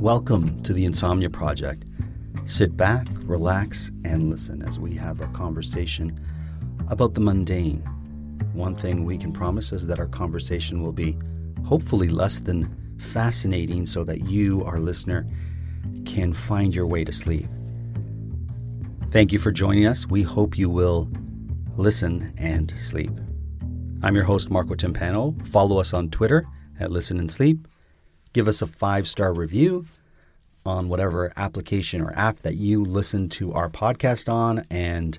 Welcome to the Insomnia Project. Sit back, relax, and listen as we have a conversation about the mundane. One thing we can promise is that our conversation will be hopefully less than fascinating so that you, our listener, can find your way to sleep. Thank you for joining us. We hope you will listen and sleep. I'm your host, Marco Timpano. Follow us on Twitter at Listen and Sleep. Give us a five star review on whatever application or app that you listen to our podcast on. And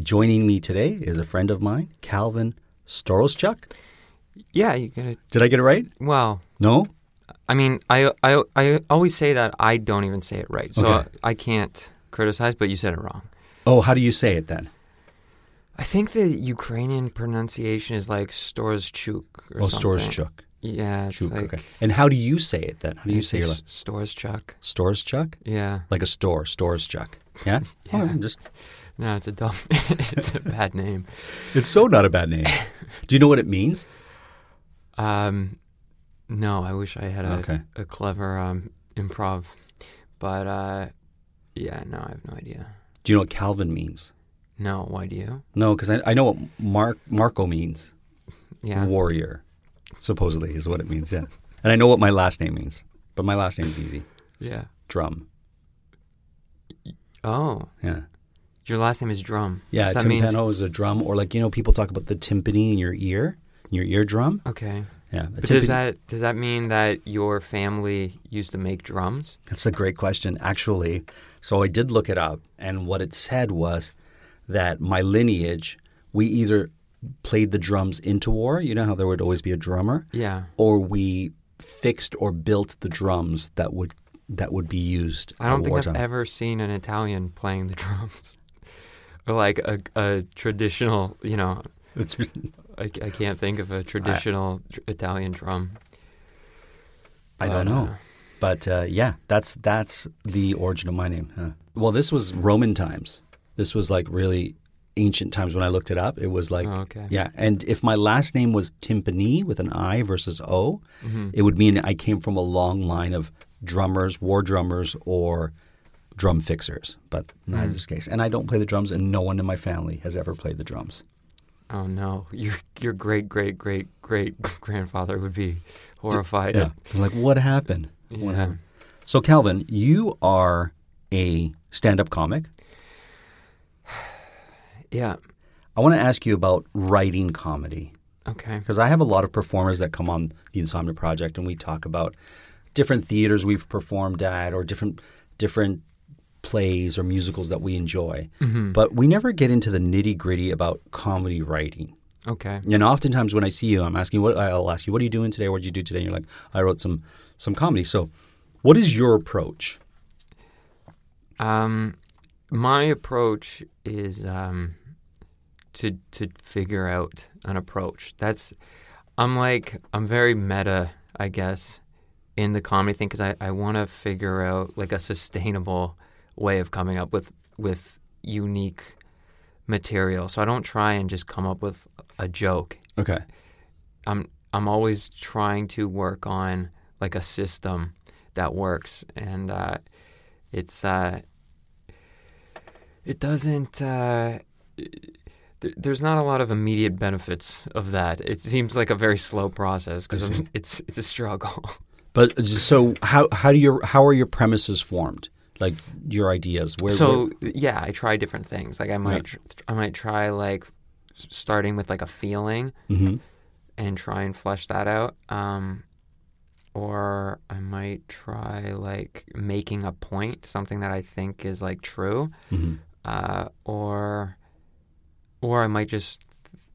joining me today is a friend of mine, Calvin Storoschuk. Yeah, you get it. Did I get it right? Well, No? I mean, I, I I always say that I don't even say it right, so Okay. I can't criticize. But you said it wrong. Oh, how do you say it then? I think the Ukrainian pronunciation is like Storozchuk or Oh, something. Storschuk. Yeah, it's Chuk, like okay. And how do you say it then? How do you say your last? Stores Chuck? Yeah. Like a store, Storschuk. Yeah? Yeah. Oh, just No, it's a dumb. it's a bad name. It's so not a bad name. do you know what it means? Um, no, I wish I had a Okay. a clever um improv, but uh, yeah, no, I have no idea. Do you know what Calvin means? No, why do you? No, because I, I know what Mark Marco means. Yeah. Warrior, supposedly, is what it means. Yeah. And I know what my last name means, but my last name's easy. Yeah. Drum. Oh, Yeah. your last name is Drum. Yeah, So timpano means is a drum, or like you know, people talk about the timpani in your ear, in your eardrum. okay. Yeah, But does that does that mean that your family used to make drums? That's a great question, actually. So I did look it up, and what it said was that my lineage, we either played the drums into war. You know how there would always be a drummer, Yeah. or we fixed or built the drums that would that would be used. I don't think. I've ever seen an Italian playing the drums, or like a, a traditional. You know, I, I can't think of a traditional tr- Italian drum. I don't know. uh, But uh, yeah, that's that's the origin of my name. huh. Well, this was Roman times. This was like really ancient times when I looked it up. It was like Oh, okay. yeah, and if my last name was Timpani with an I versus O, Mm-hmm. it would mean I came from a long line of drummers, war drummers, or drum fixers. But not in this case. And I don't play the drums, and no one in my family has ever played the drums. Oh no, your your great great great great grandfather would be horrified. Yeah, like what happened? What happened? So Calvin, you are a stand-up comic. Yeah. I want to ask you about writing comedy Okay. because I have a lot of performers that come on the Insomnia Project, and we talk about different theaters we've performed at, or different different plays or musicals that we enjoy. But we never get into the nitty gritty about comedy writing. Okay. And oftentimes when I see you, I'm asking, what I'll ask you, what are you doing today? What did you do today? And you're like, I wrote some some comedy. So, what is your approach? Um, my approach is um, to to figure out an approach. That's I'm like I'm very meta, I guess, in the comedy thing because I, I want to figure out like a sustainable way of coming up with with unique material. So I don't try and just come up with a joke. Okay. I'm I'm always trying to work on like a system that works, and uh, it's uh, it doesn't. Uh, th- there's not a lot of immediate benefits of that. It seems like a very slow process because it's it's a struggle. But uh, so how how do your how are your premises formed? Like your ideas? Where, so where- yeah, I try different things. Like I might tr- I might try like starting with like a feeling Mhm. and try and flesh that out. Um, or I might try like making a point, something that I think is like true. Mhm. uh, or or I might just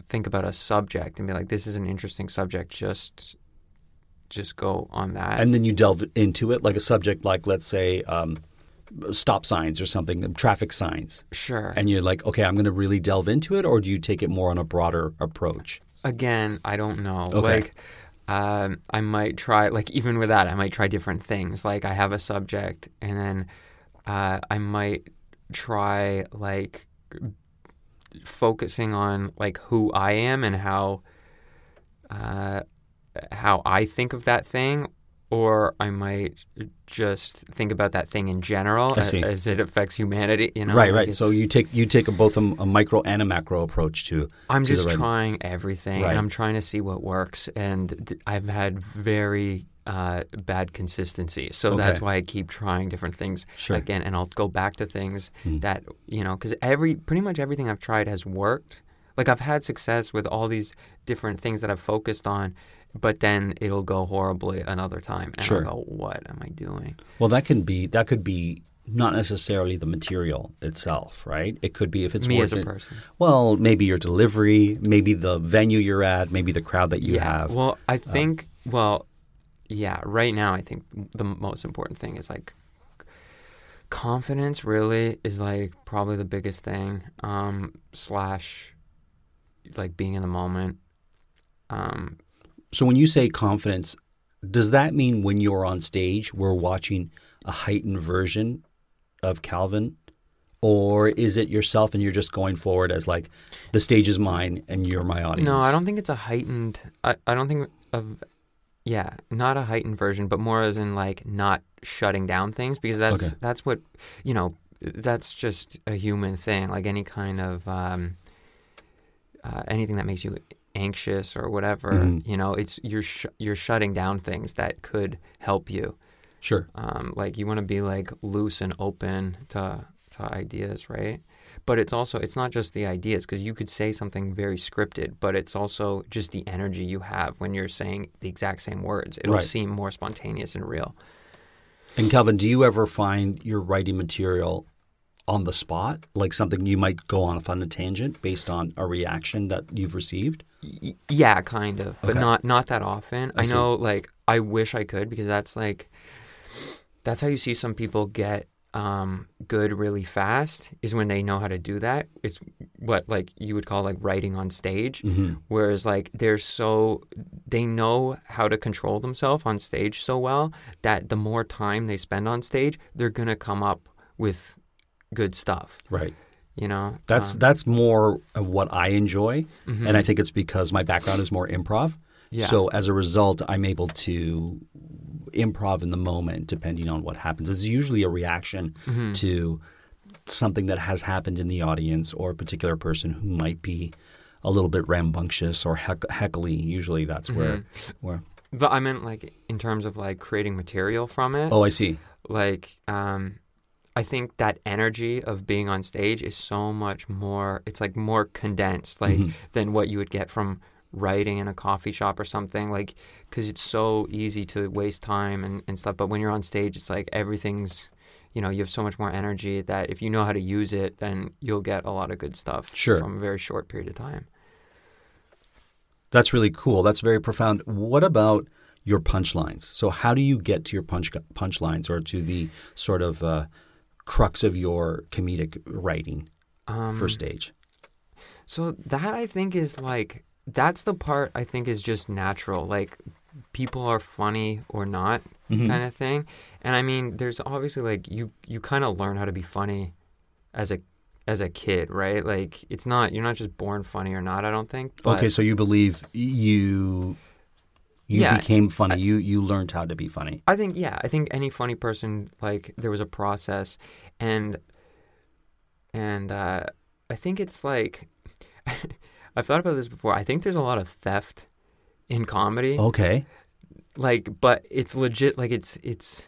think about a subject and be like, "This is an interesting subject." Just just go on that. and then you delve into it, like a subject, like let's say um, stop signs or something, traffic signs, sure. and you're like, okay, I'm going to really delve into it, or do you take it more on a broader approach? Again, I don't know. Okay. Like, um, I might try. Like even with that, I might try different things. Like I have a subject, and then uh, I might try like focusing on like who I am and how uh, how I think of that thing, or I might just think about that thing in general as, as it affects humanity. You know, right, Like, right. So you take you take a, both a, a micro and a macro approach to. I'm to just trying everything, Right. and I'm trying to see what works. And I've had very uh, bad consistency, so Okay. that's why I keep trying different things Sure. again. And I'll go back to things Hmm. that you know, because every pretty much everything I've tried has worked. Like I've had success with all these different things that I've focused on, but then it'll go horribly another time, and Sure. I'll go, "What am I doing?" Well, that can be that could be not necessarily the material itself, right? It could be if it's Me as a person. Well, maybe your delivery, maybe the venue you're at, maybe the crowd that you yeah. have. Uh, Well, I think. well, yeah. Right now, I think the most important thing is like confidence. Really, is like probably the biggest thing. Um, slash, like being in the moment. Um, So when you say confidence, does that mean when you're on stage, we're watching a heightened version of Calvin? Or is it yourself and you're just going forward as like the stage is mine and you're my audience? no, I don't think it's a heightened. I, I don't think of. Yeah, not a heightened version, but more as in like not shutting down things because that's Okay. that's what you know. That's just a human thing. Like any kind of um, uh, anything that makes you anxious or whatever, Mhm. you know, it's you're sh- you're shutting down things that could help you. Sure. Um, like you want to be like loose and open to to ideas, right? But it's also it's not just the ideas because you could say something very scripted, but it's also just the energy you have when you're saying the exact same words. It'll Right. seem more spontaneous and real. And Calvin, do you ever find your writing material on the spot? Like something you might go on on a tangent based on a reaction that you've received? Y- yeah, kind of, but Okay. not not that often. I I, know, like, I wish I could because that's like that's how you see some people get um, good really fast is when they know how to do that. It's what like you would call like writing on stage, Mhm. whereas like they're so they know how to control themselves on stage so well that the more time they spend on stage, they're gonna come up with good stuff. Right. You know, That's Um, that's more of what I enjoy, mhm. and I think it's because my background is more improv. yeah. So as a result, I'm able to improv in the moment, depending on what happens. It's usually a reaction Mhm. to something that has happened in the audience or a particular person who might be a little bit rambunctious or heck- heckly. Usually, that's where Mm-hmm. where. But I meant like in terms of like creating material from it. Oh, I see. Like, um, I think that energy of being on stage is so much more. It's like more condensed, like Mhm. than what you would get from writing in a coffee shop or something. Like, because it's so easy to waste time and, and stuff. But when you're on stage, it's like everything's. You know, you have so much more energy that if you know how to use it, then you'll get a lot of good stuff Sure. from a very short period of time. That's really cool. That's very profound. What about your punchlines? So, how do you get to your punch punchlines or to the sort of uh, crux of your comedic writing Um, for stage? So that I think is like that's the part I think is just natural. Like people are funny or not Mhm. kind of thing. And I mean, there's obviously like you you kind of learn how to be funny as a as a kid, right? Like it's not you're not just born funny or not. I don't think. But okay, so you believe you you Yeah, became funny. you you learned how to be funny. I think yeah, I think any funny person like there was a process and and uh I think it's like I've thought about this before. I think there's a lot of theft in comedy. Okay. Like, but it's legit. Like, it's it's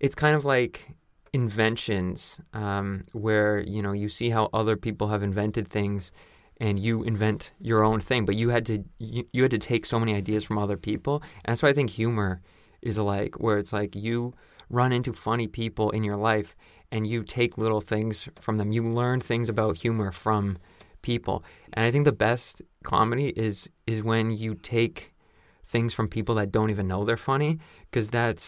it's kind of like inventions um, where you know you see how other people have invented things and you invent your own thing but you had to you, you had to take so many ideas from other people and that's why i think humor is like where it's like you run into funny people in your life and you take little things from them you learn things about humor from people and i think the best comedy is is when you take things from people that don't even know they're funny because that's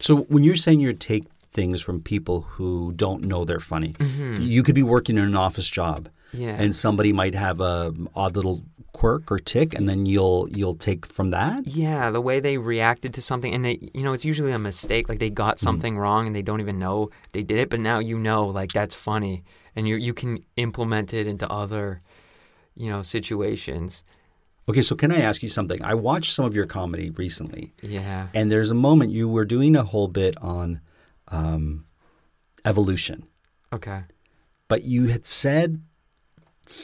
So when you're saying you take things from people who don't know they're funny, Mm-hmm. you could be working in an office job, yeah and somebody might have a odd little quirk or tick, and then you'll you'll take from that. Yeah, the way they reacted to something, and they, you know, it's usually a mistake. Like they got something wrong, and they don't even know they did it. But now you know, like that's funny, and you you can implement it into other, you know, situations. Okay, so can I ask you something? I watched some of your comedy recently, Yeah. and there's a moment you were doing a whole bit on um, evolution, Okay. but you had said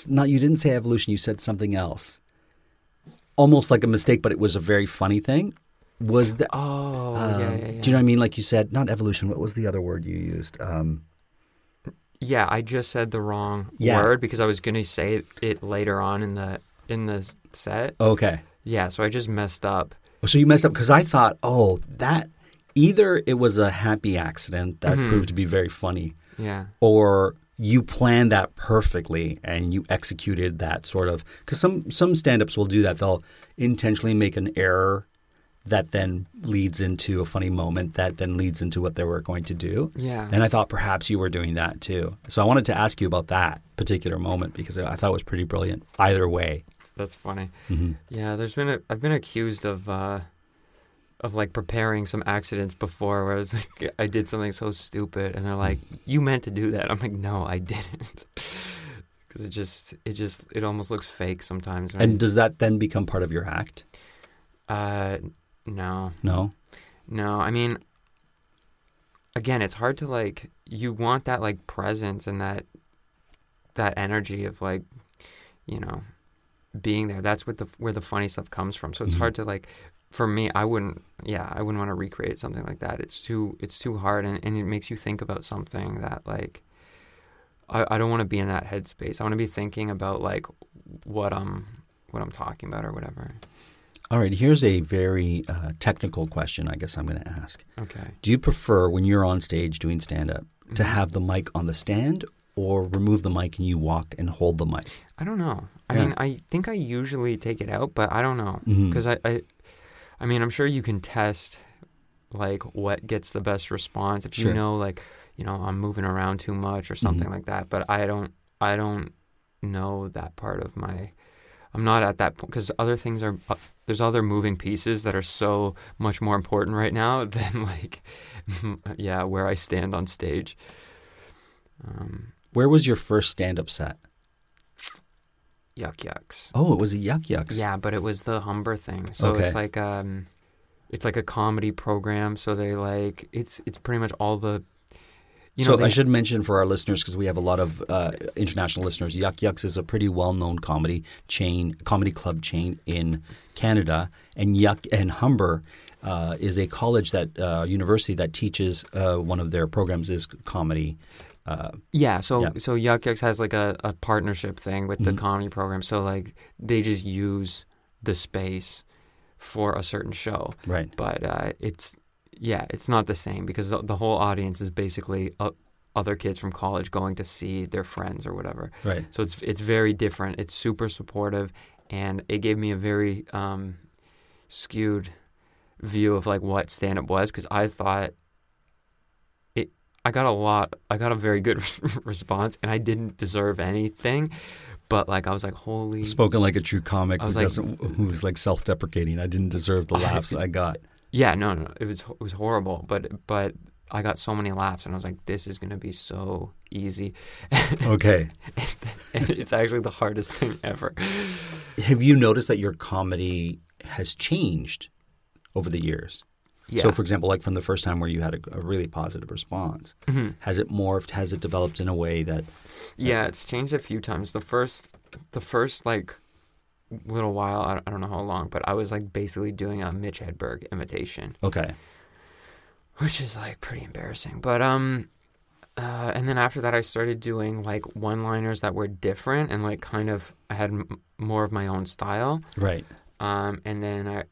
not you didn't say evolution. You said something else, almost like a mistake, but it was a very funny thing. Was the Oh, um, yeah, yeah, yeah. Do you know what I mean? Like you said, not evolution. What was the other word you used? Um, Yeah, I just said the wrong Yeah. word because I was gonna say it later on in the in the set. okay. Yeah, so I just messed up. So you messed up because I thought, oh, that either it was a happy accident that Mm-hmm. proved to be very funny, Yeah. or you planned that perfectly and you executed that sort of. Because some some stand-ups will do that; they'll intentionally make an error that then leads into a funny moment that then leads into what they were going to do. Yeah. And I thought perhaps you were doing that too. So I wanted to ask you about that particular moment because I thought it was pretty brilliant. Either way. That's funny. Mm-hmm. Yeah, there's been a I've been accused of uh of like preparing some accidents before where I was like I did something so stupid and they're like you meant to do that. I'm like no, I didn't. Cuz it just it just it almost looks fake sometimes. Right? And does that then become part of your act? uh no. No. No, I mean again, it's hard to like you want that like presence and that that energy of like you know being there. That's what the where the funny stuff comes from. So it's Mhm. hard to like for me, I wouldn't yeah, I wouldn't want to recreate something like that. It's too it's too hard and, and it makes you think about something that like I, I don't want to be in that headspace. I want to be thinking about like what I'm what I'm talking about or whatever. All right, here's a very uh, technical question I guess I'm going to ask. Okay. Do you prefer when you're on stage doing stand up to Mhm. have the mic on the stand or remove the mic and you walk and hold the mic? I don't know. I Yeah. mean, I think I usually take it out, but I don't know because I, I, I mean, I'm sure you can test like what gets the best response if Sure. you know, like, you know, I'm moving around too much or something Mhm. like that. But I don't, I don't know that part of my. I'm not at that point because other things are. Uh, there's other moving pieces that are so much more important right now than like, yeah, where I stand on stage. Um, Where was your first stand up set? Yuk Yuk's. Oh, it was a Yuk Yuk's. Yeah, but it was the Humber thing. So Okay. it's like um it's like a comedy program, so they like it's it's pretty much all the you know so they, I should mention for our listeners because we have a lot of uh, international listeners. Yuk Yuk's is a pretty well-known comedy chain, comedy club chain in Canada, and Yuck and Humber uh, is a college that uh, university that teaches uh, one of their programs is comedy. Uh, Yeah, so Yeah. so Yuk Yuk's has like a, a partnership thing with the Mhm. comedy program. So like they just use the space for a certain show. right. But uh, it's yeah, it's not the same because the, whole audience is basically uh, other kids from college going to see their friends or whatever. Right. So it's it's very different. It's super supportive, and it gave me a very um, skewed view of like what stand up was because I thought it. I got a lot. I got a very good response, and I didn't deserve anything. But like I was like, holy. Spoken like a true comic I who was like- doesn't, who's like self-deprecating. I didn't deserve the I- laughs I got. Yeah, no, no, it was it was horrible. But but I got so many laughs, and I was like, this is gonna be so easy. Okay. and it's actually the hardest thing ever. Have you noticed that your comedy has changed over the years? Yeah. So, for example, like from the first time where you had a, a really positive response, Mhm. has it morphed? Has it developed in a way that? Yeah, it's changed a few times. The first the first like little while, I, I don't know how long, but I was like basically doing a Mitch Hedberg imitation, Okay. which is like pretty embarrassing. But um, uh, and then after that, I started doing like one-liners that were different and like kind of I had m- more of my own style. Right. Um, and then I,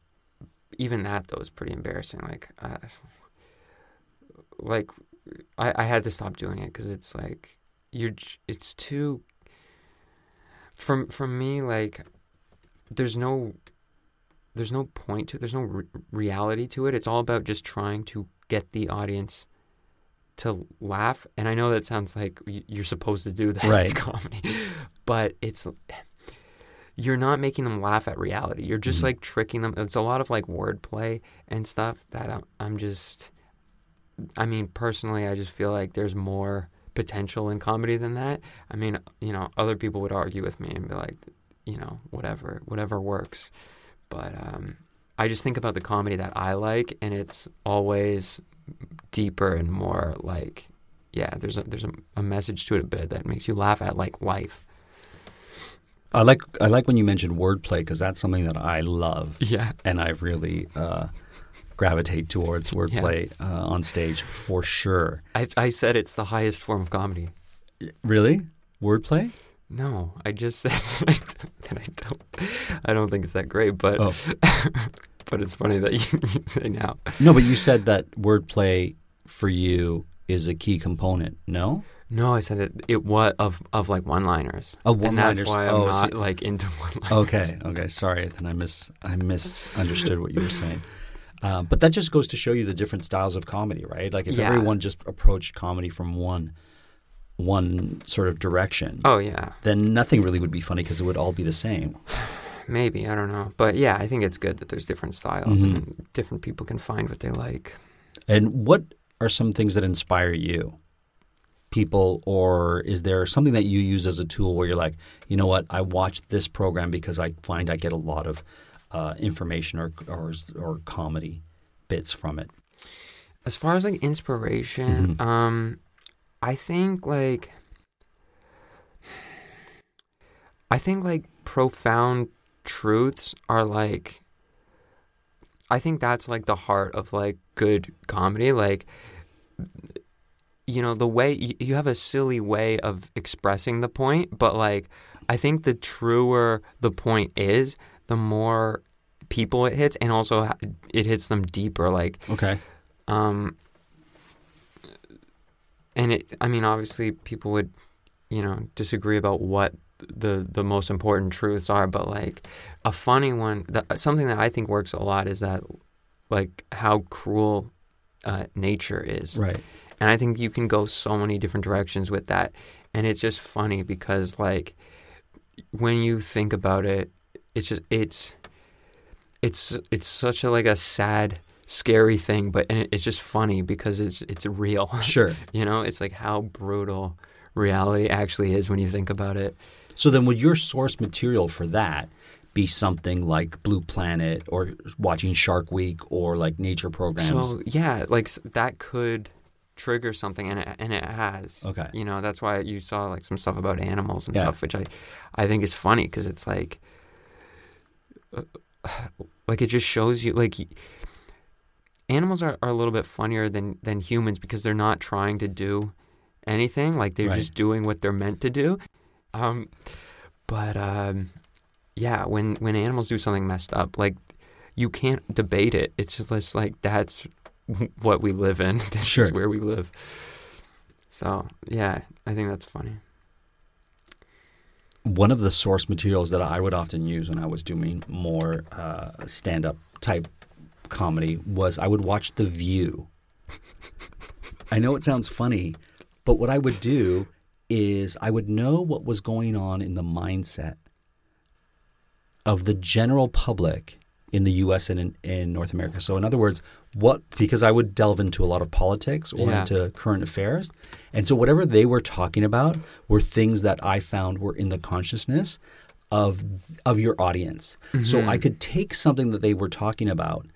even that though was pretty embarrassing. Like, uh, like I, I had to stop doing it because it's like you're. It's too. From from me, like, there's no. There's no point to. There's no re- reality to it. It's all about just trying to get the audience to laugh. And I know that sounds like you're supposed to do that. Right. It's comedy, but it's you're not making them laugh at reality. You're just Mhm. like tricking them. It's a lot of like wordplay and stuff that I'm, I'm just. I mean, personally, I just feel like there's more potential in comedy than that. I mean, you know, other people would argue with me and be like, you know, whatever, whatever works. But um, I just think about the comedy that I like, and it's always deeper and more like, yeah, there's a there's a, a message to it a bit that makes you laugh at like life. I like I like when you mentioned wordplay because that's something that I love Yeah. and I really uh, gravitate towards wordplay uh, on stage for sure. I, I said it's the highest form of comedy. Really, wordplay? No, I just said that I, don't- that I don't. I don't think it's that great, but Oh. but it's funny that you, you say now. No, but you said that wordplay for you is a key component. No. No, I said it. It was of of like one liners. Of and that's one-liners. why I'm Oh, not so- like into one liners. Okay. Okay. Sorry, then I mis I misunderstood what you were saying. Uh, but that just goes to show you the different styles of comedy, right? Like if Yeah. everyone just approached comedy from one one sort of direction, Oh yeah, then nothing really would be funny because it would all be the same. maybe I don't know, but yeah, I think it's good that there's different styles Mhm. and different people can find what they like. And what are some things that inspire you? People, or is there something that you use as a tool where you're like, you know what, I watch this program because I find I get a lot of uh, information or, or or comedy bits from it. As far as like inspiration, Mhm. um, I think like I think like profound truths are like I think that's like the heart of like good comedy. Like you know the way you, you have a silly way of expressing the point, but like I think the truer the point is, the more people it hits, and also it hits them deeper. Like Okay. um, and it, I mean, obviously, people would, you know, disagree about what the the most important truths are, but like a funny one, that, something that I think works a lot is that, like, how cruel uh, nature is, Right. and I think you can go so many different directions with that, and it's just funny because like when you think about it, it's just it's it's it's such a like a sad scary thing but and it, it's just funny because it's it's real Sure. you know it's like how brutal reality actually is when you think about it So then, would your source material for that be something like Blue Planet or watching Shark Week or like nature programs? so yeah like that could trigger something and it, and it has Okay. you know that's why you saw like some stuff about animals and Yeah. stuff which i i think is funny because it's like uh, like it just shows you like animals are, are a little bit funnier than than humans because they're not trying to do anything like they're Right. just doing what they're meant to do. Um but um yeah when when animals do something messed up like you can't debate it. It's just like that's what we live in. This Sure. is where we live. So yeah i think that's funny. One of the source materials that I would often use when I was doing more uh, stand up type comedy was I would watch The View. I know it sounds funny, but what I would do is I would know what was going on in the mindset of the general public in the U.S. and in, in North America. So, in other words, what because I would delve into a lot of politics or Yeah. into current affairs, and so whatever they were talking about were things that I found were in the consciousness of of your audience. So mm-hmm. I could take something that they were talking about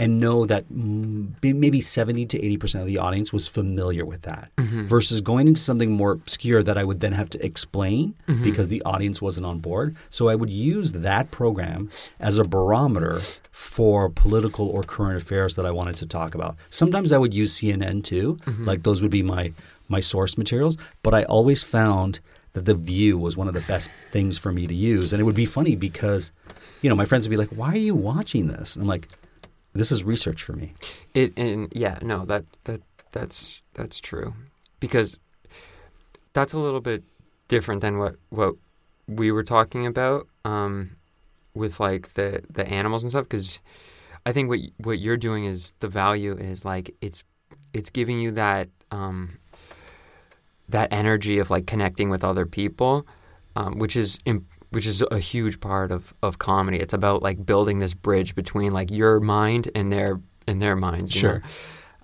and know that maybe 70 to 80% of the audience was familiar with that mm-hmm. versus going into something more obscure that I would then have to explain mm-hmm. because the audience wasn't on board. So I would use that program as a barometer for political or current affairs that I wanted to talk about. Sometimes I would use CNN too, mm-hmm. like those would be my my source materials, but I always found that the view was one of the best things for me to use. And it would be funny because, you know, my friends would be like, Why are you watching this? And I'm like, This is research for me. It and yeah, no, that that that's that's true, because that's a little bit different than what what we were talking about um, with like the the animals and stuff. Because I think what what you're doing is the value is like it's it's giving you that um, that energy of like connecting with other people, um, which is which is a huge part of, of comedy. It's about like building this bridge between like your mind and their and their minds. Sure. know?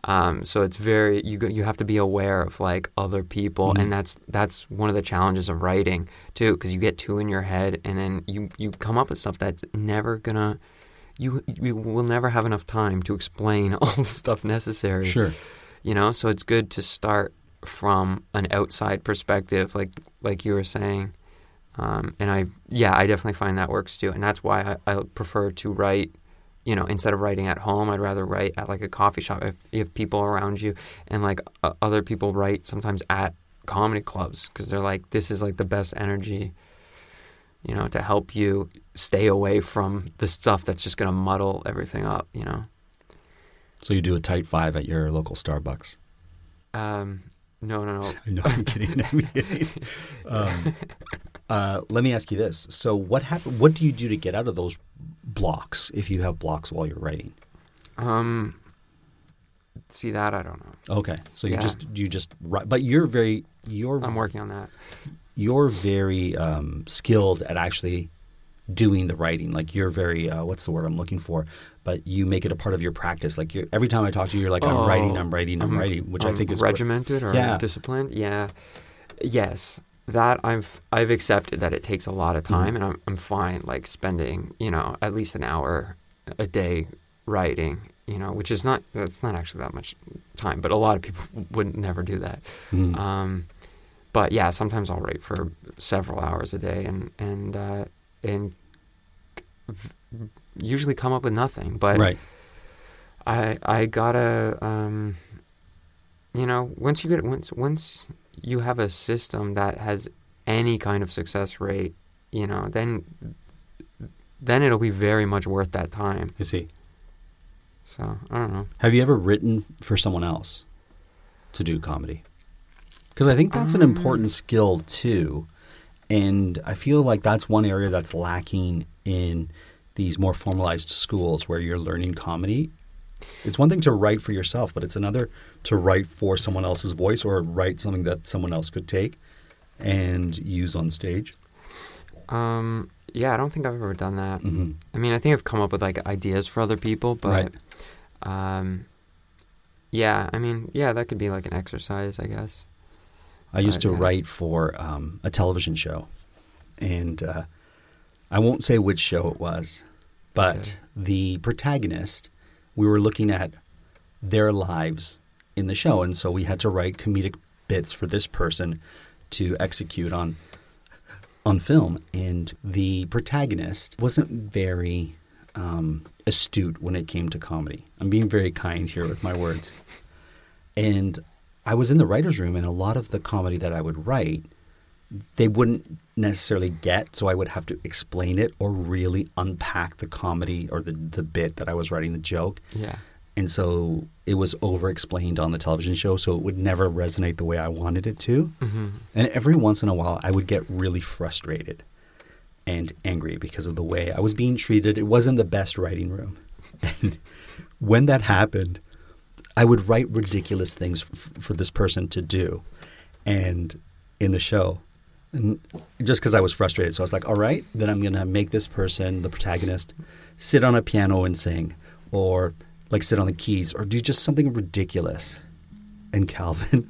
Um, so it's very you you have to be aware of like other people, Mm-hmm. and that's that's one of the challenges of writing too, because you get two in your head, and then you you come up with stuff that's never gonna. You, you will never have enough time to explain all the stuff necessary Sure. you know so it's good to start from an outside perspective like like you were saying um, and i yeah i definitely find that works too and that's why I, I prefer to write you know instead of writing at home i'd rather write at like a coffee shop if you have people around you and like uh, other people write sometimes at comedy clubs because they're like this is like the best energy you know to help you stay away from the stuff that's just going to muddle everything up you know So you do a tight five at your local Starbucks. um, no no no No, I'm kidding. I'm kidding. Um, uh, let me ask you this: So, what happen? What do you do to get out of those blocks if you have blocks while you're writing? Um, see that I don't know. Okay, so you Yeah. just you just write, but you're very you're I'm working on that. you're very um, skilled at actually doing the writing. Like you're very uh, what's the word I'm looking for? But you make it a part of your practice. Like you're, every time I talk to you, you're like, I'm Oh, writing, I'm writing, I'm, writing, which I Um, think is regimented or Yeah. disciplined. Yeah, yes, that I've I've accepted that it takes a lot of Mm-hmm. time, and I'm I'm fine like spending you know at least an hour a day writing. You know, which is not that's not actually that much time, but a lot of people would never do that. Mhm. Um, but yeah, sometimes I'll write for several hours a day, and and uh, and v- usually come up with nothing. But right. I I gotta um, you know once you get once once you have a system that has any kind of success rate, you know then then it'll be very much worth that time. You see. So I don't know. Have you ever written for someone else to do comedy? Because I think that's an Um, important skill too. And I feel like that's one area that's lacking in these more formalized schools where you're learning comedy. It's one thing to write for yourself, but it's another to write for someone else's voice or write something that someone else could take and use on stage. Um, yeah, I don't think I've ever done that. hmm I mean, I think I've come up with like ideas for other people, but Right. um, yeah, I mean, yeah, that could be like an exercise, I guess. I used to yeah. write for um, a television show, and uh, I won't say which show it was, but Okay. the protagonist, we were looking at their lives in the show, and so we had to write comedic bits for this person to execute on on film. And the protagonist wasn't very um, astute when it came to comedy. I'm being very kind here with my words. And I was in the writer's room, and a lot of the comedy that I would write, they wouldn't necessarily get, so I would have to explain it or really unpack the comedy or the, the bit that I was writing, the joke. Yeah. And so it was over explained on the television show, so it would never resonate the way I wanted it to. hmm And every once in a while, I would get really frustrated and angry because of the way I was being treated. It wasn't the best writing room. And when that happened, I would write ridiculous things f- for this person to do. And in the show, and just because I was frustrated, so I was like, all right, then I'm to make this person, the protagonist, sit on a piano and sing, or like sit on the keys, or do just something ridiculous. And Calvin,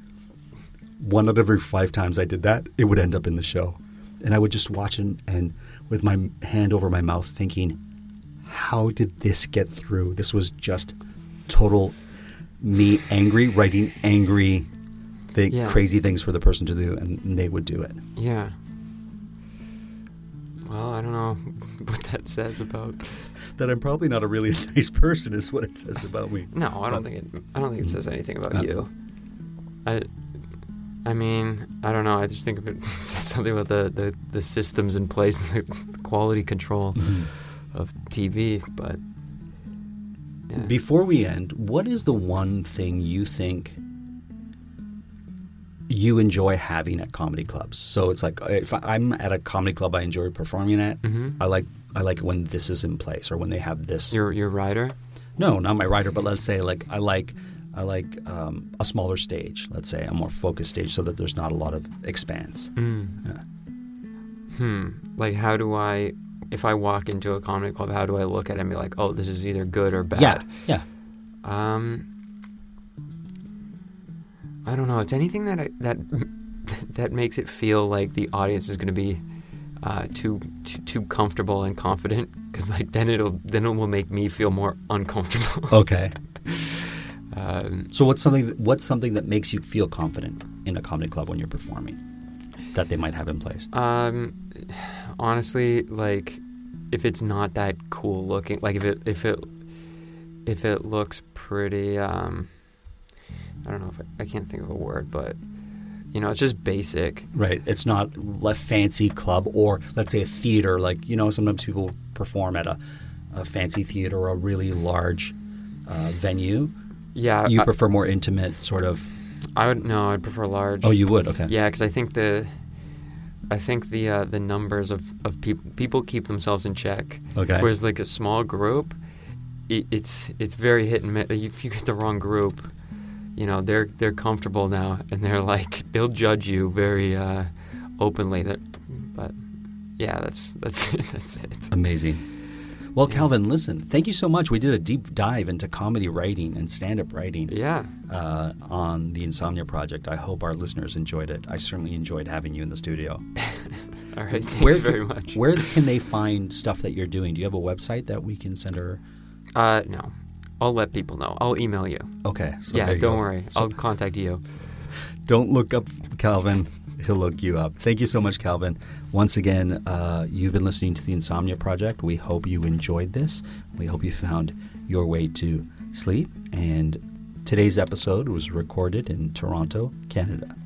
one out of every five times I did that, it would end up in the show. And I would just watch it and with my hand over my mouth thinking, how did this get through? This was just total me angry, writing angry, th- Yeah. crazy things for the person to do, and they would do it. Yeah. Well, I don't know what that says about. That I'm probably not a really nice person is what it says about me. No, I don't Uh, think it. I don't think it says anything about uh, you. I. I mean, I don't know. I just think it says something about the, the, the systems in place and the quality control of TV. But yeah. Before we end, what is the one thing you think you enjoy having at comedy clubs? So it's like if I'm at a comedy club I enjoy performing at, Mhm. I like I like when this is in place or when they have this. your your writer. no, not my writer, but let's say like I like I like um, a smaller stage. Let's say a more focused stage, so that there's not a lot of expanse. Mm. Yeah. Hmm. Like, how do I, if I walk into a comedy club, how do I look at it and be like, oh, this is either good or bad? Yeah, yeah. Um, I don't know. It's anything that I, that that makes it feel like the audience is going to be uh, too, too too comfortable and confident. Because like then it'll then it will make me feel more uncomfortable. Okay. um, So what's something what's something that makes you feel confident in a comedy club when you're performing that they might have in place? Um, honestly, like if it's not that cool looking, like if it if it if it looks pretty, um, I don't know if I, I can't think of a word, but you know, it's just basic. Right. It's not a fancy club or let's say a theater. Like you know, sometimes people perform at a, a fancy theater or a really large uh, venue. Yeah, You I, prefer more intimate sort of. I would no, I'd prefer large. Oh, you would. Okay. Yeah, because I think the, I think the uh, the numbers of of people people keep themselves in check. Okay. Whereas like a small group, it, it's it's very hit and miss. If you get the wrong group, you know they're they're comfortable now and they're like they'll judge you very uh, openly. That, but yeah, that's that's it. That's it. Amazing. Well, Calvin, listen. Thank you so much. We did a deep dive into comedy writing and stand-up writing. Yeah. uh, on the Insomnia Project. I hope our listeners enjoyed it. I certainly enjoyed having you in the studio. All right. Thanks Where very can- much. Where can they find stuff that you're doing? Do you have a website that we can send her? Uh, no, I'll let people know. I'll email you. Okay. So yeah, don't go. worry. So I'll contact you. don't look up Calvin. He'll look you up. Thank you so much, Calvin. Once again, uh, you've been listening to the Insomnia Project. We hope you enjoyed this. We hope you found your way to sleep. And today's episode was recorded in Toronto, Canada.